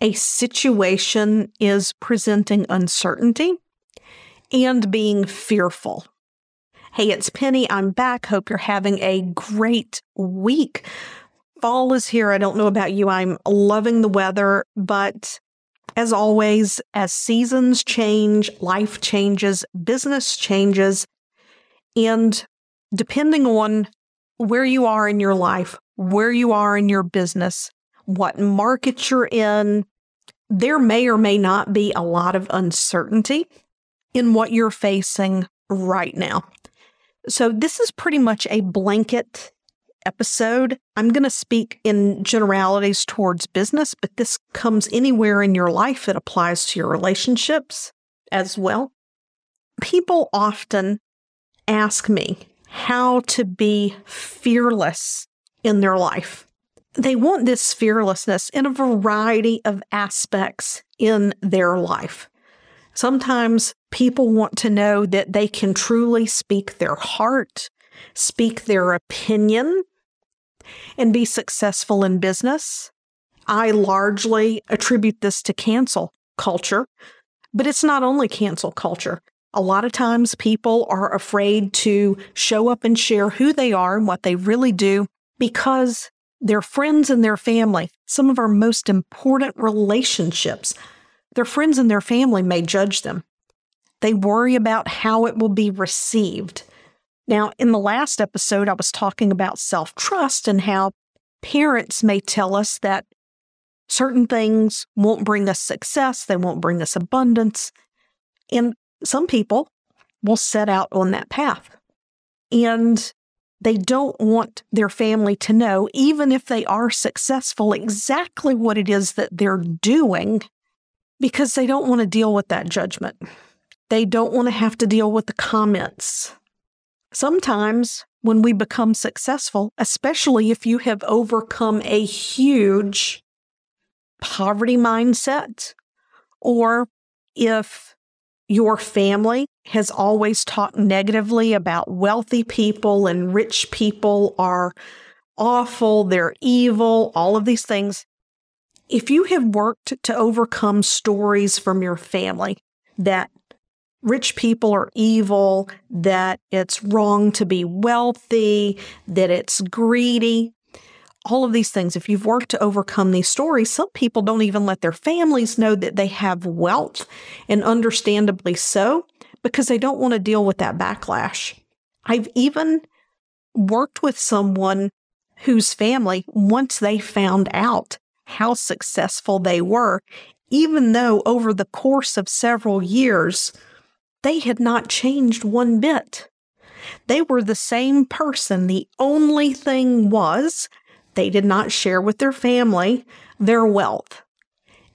a situation is presenting uncertainty and being fearful. Hey, it's Penny. I'm back. Hope you're having a great week. Fall is here. I don't know about you. I'm loving the weather, but as always, as seasons change, life changes, business changes, and depending on where you are in your life, where you are in your business, what market you're in. There may or may not be a lot of uncertainty in what you're facing right now. So, this is pretty much a blanket episode. I'm going to speak in generalities towards business, but this comes anywhere in your life. It applies to your relationships as well. People often ask me how to be fearless in their life they want this fearlessness in a variety of aspects in their life. Sometimes people want to know that they can truly speak their heart, speak their opinion, and be successful in business. I largely attribute this to cancel culture, but it's not only cancel culture. A lot of times people are afraid to show up and share who they are and what they really do because their friends and their family, some of our most important relationships, their friends and their family may judge them. They worry about how it will be received. Now, in the last episode, I was talking about self trust and how parents may tell us that certain things won't bring us success, they won't bring us abundance. And some people will set out on that path. And they don't want their family to know, even if they are successful, exactly what it is that they're doing because they don't want to deal with that judgment. They don't want to have to deal with the comments. Sometimes when we become successful, especially if you have overcome a huge poverty mindset, or if your family has always talked negatively about wealthy people and rich people are awful, they're evil, all of these things. If you have worked to overcome stories from your family that rich people are evil, that it's wrong to be wealthy, that it's greedy, all of these things, if you've worked to overcome these stories, some people don't even let their families know that they have wealth, and understandably so, because they don't want to deal with that backlash. I've even worked with someone whose family, once they found out how successful they were, even though over the course of several years, they had not changed one bit. They were the same person. The only thing was they did not share with their family their wealth.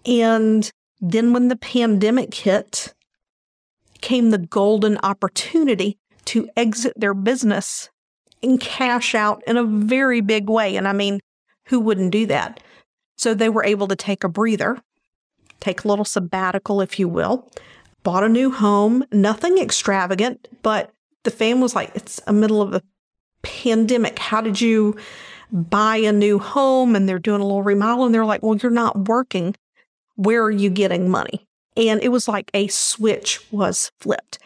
And then when the pandemic hit, came the golden opportunity to exit their business and cash out in a very big way. And I mean, who wouldn't do that? So they were able to take a breather, take a little sabbatical, if you will, bought a new home, nothing extravagant, but the family was like, it's a middle of a pandemic. How did you buy a new home and they're doing a little remodel and they're like, well, you're not working. Where are you getting money? And it was like a switch was flipped.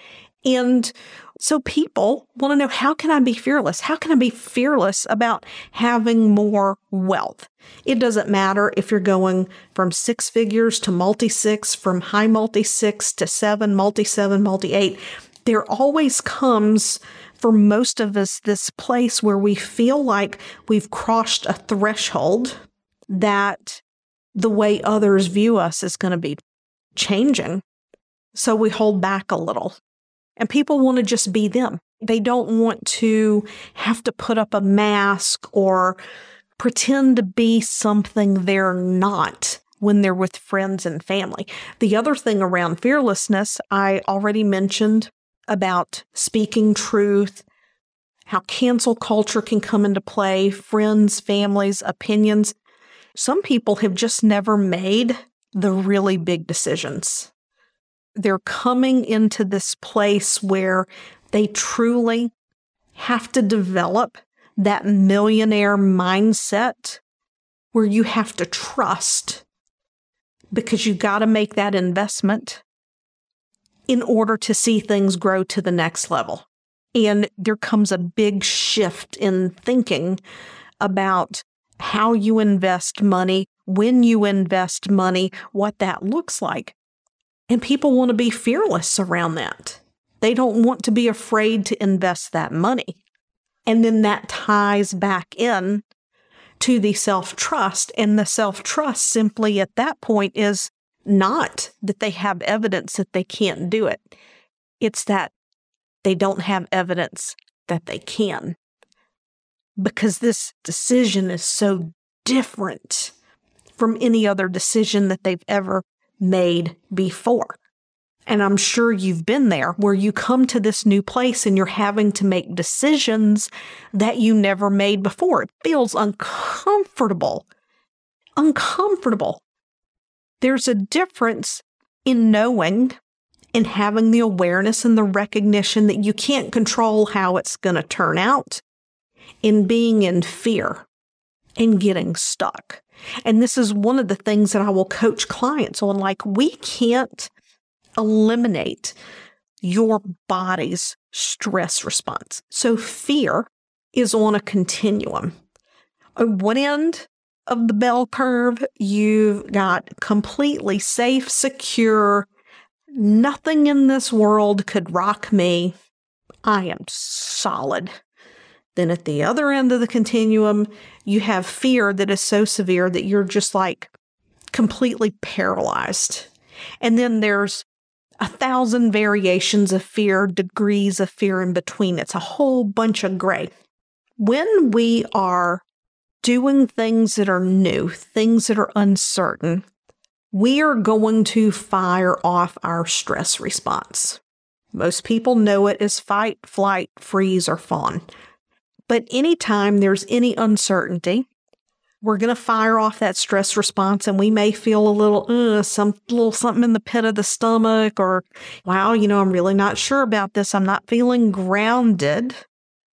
And So people want to know how can I be fearless? How can I be fearless about having more wealth? It doesn't matter if you're going from six figures to multi six, from high multi six to seven, multi seven, multi eight. There always comes for most of us this place where we feel like we've crossed a threshold that the way others view us is going to be changing. So we hold back a little. And people want to just be them. They don't want to have to put up a mask or pretend to be something they're not when they're with friends and family. The other thing around fearlessness, I already mentioned about speaking truth, how cancel culture can come into play, friends, families, opinions. Some people have just never made the really big decisions. They're coming into this place where they truly have to develop that millionaire mindset where you have to trust because you got to make that investment in order to see things grow to the next level. And there comes a big shift in thinking about how you invest money, when you invest money, what that looks like. And people want to be fearless around that. They don't want to be afraid to invest that money. And then that ties back in to the self trust. And the self trust simply at that point is not that they have evidence that they can't do it, it's that they don't have evidence that they can. Because this decision is so different from any other decision that they've ever made before. And I'm sure you've been there where you come to this new place and you're having to make decisions that you never made before. It feels uncomfortable. Uncomfortable. There's a difference in knowing and having the awareness and the recognition that you can't control how it's going to turn out, in being in fear and getting stuck. And this is one of the things that I will coach clients on. Like, we can't eliminate your body's stress response. So, fear is on a continuum. On one end of the bell curve, you've got completely safe, secure, nothing in this world could rock me. I am solid. Then at the other end of the continuum, you have fear that is so severe that you're just like completely paralyzed. And then there's a thousand variations of fear, degrees of fear in between. It's a whole bunch of gray. When we are doing things that are new, things that are uncertain, we are going to fire off our stress response. Most people know it as fight, flight, freeze, or fawn. But anytime there's any uncertainty, we're going to fire off that stress response and we may feel a little, uh, some little something in the pit of the stomach or, wow, you know, I'm really not sure about this. I'm not feeling grounded.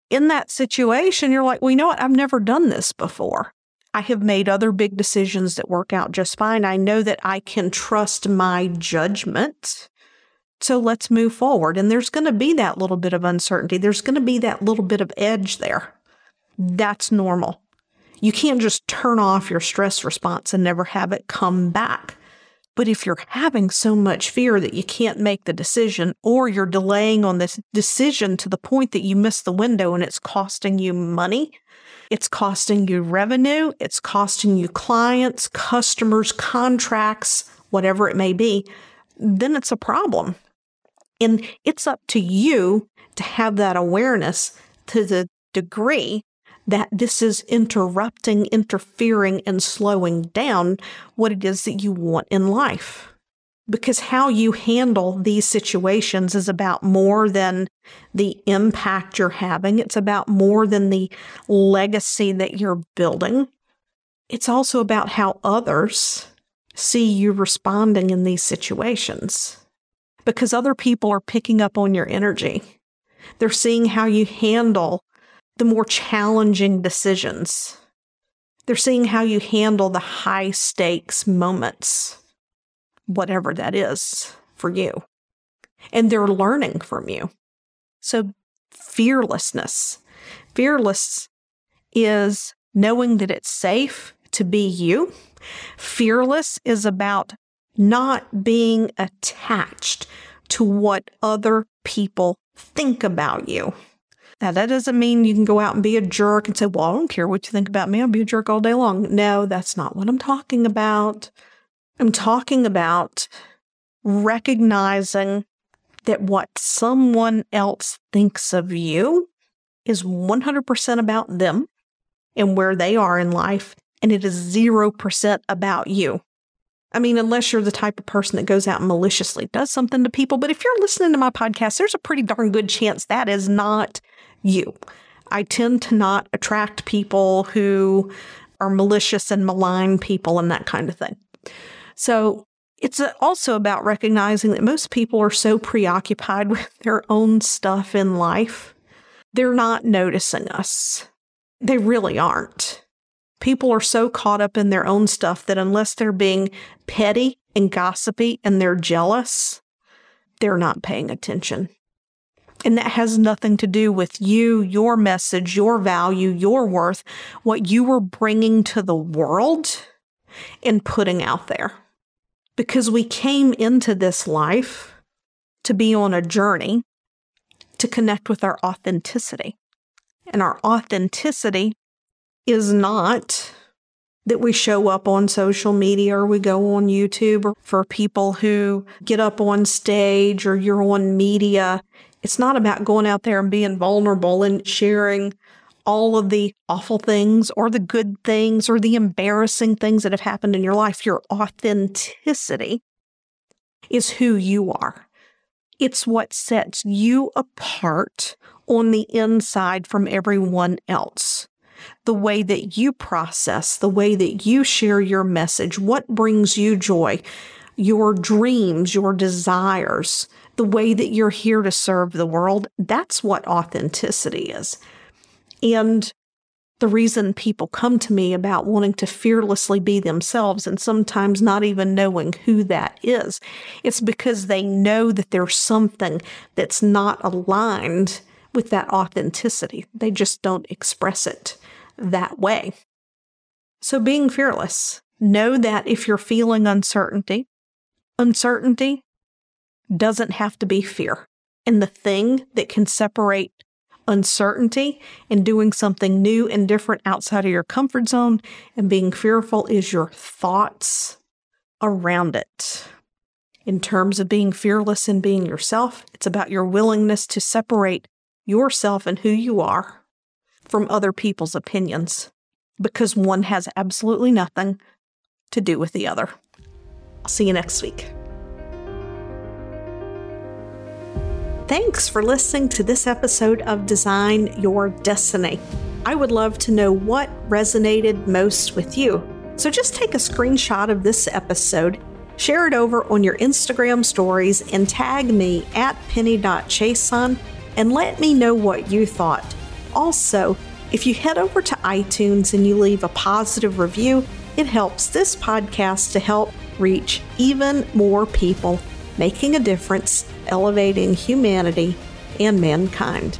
In that situation, you're like, well, you know what? I've never done this before. I have made other big decisions that work out just fine. I know that I can trust my judgment. So let's move forward. And there's going to be that little bit of uncertainty. There's going to be that little bit of edge there. That's normal. You can't just turn off your stress response and never have it come back. But if you're having so much fear that you can't make the decision, or you're delaying on this decision to the point that you miss the window and it's costing you money, it's costing you revenue, it's costing you clients, customers, contracts, whatever it may be, then it's a problem. And it's up to you to have that awareness to the degree that this is interrupting, interfering, and slowing down what it is that you want in life. Because how you handle these situations is about more than the impact you're having, it's about more than the legacy that you're building. It's also about how others see you responding in these situations. Because other people are picking up on your energy. They're seeing how you handle the more challenging decisions. They're seeing how you handle the high stakes moments, whatever that is for you. And they're learning from you. So, fearlessness. Fearless is knowing that it's safe to be you. Fearless is about not being attached to what other people think about you. Now, that doesn't mean you can go out and be a jerk and say, Well, I don't care what you think about me. I'll be a jerk all day long. No, that's not what I'm talking about. I'm talking about recognizing that what someone else thinks of you is 100% about them and where they are in life, and it is 0% about you. I mean, unless you're the type of person that goes out and maliciously does something to people. But if you're listening to my podcast, there's a pretty darn good chance that is not you. I tend to not attract people who are malicious and malign people and that kind of thing. So it's also about recognizing that most people are so preoccupied with their own stuff in life, they're not noticing us. They really aren't. People are so caught up in their own stuff that unless they're being petty and gossipy and they're jealous, they're not paying attention. And that has nothing to do with you, your message, your value, your worth, what you were bringing to the world and putting out there. Because we came into this life to be on a journey to connect with our authenticity. And our authenticity is not that we show up on social media or we go on YouTube or for people who get up on stage or you're on media. It's not about going out there and being vulnerable and sharing all of the awful things or the good things or the embarrassing things that have happened in your life. Your authenticity is who you are. It's what sets you apart on the inside from everyone else the way that you process, the way that you share your message, what brings you joy, your dreams, your desires, the way that you're here to serve the world. That's what authenticity is. And the reason people come to me about wanting to fearlessly be themselves and sometimes not even knowing who that is, it's because they know that there's something that's not aligned with that authenticity. They just don't express it that way. So, being fearless, know that if you're feeling uncertainty, uncertainty doesn't have to be fear. And the thing that can separate uncertainty and doing something new and different outside of your comfort zone and being fearful is your thoughts around it. In terms of being fearless and being yourself, it's about your willingness to separate yourself and who you are from other people's opinions because one has absolutely nothing to do with the other. I'll see you next week. Thanks for listening to this episode of Design Your Destiny. I would love to know what resonated most with you. So just take a screenshot of this episode, share it over on your Instagram stories, and tag me at penny.chason and let me know what you thought. Also, if you head over to iTunes and you leave a positive review, it helps this podcast to help reach even more people, making a difference, elevating humanity and mankind.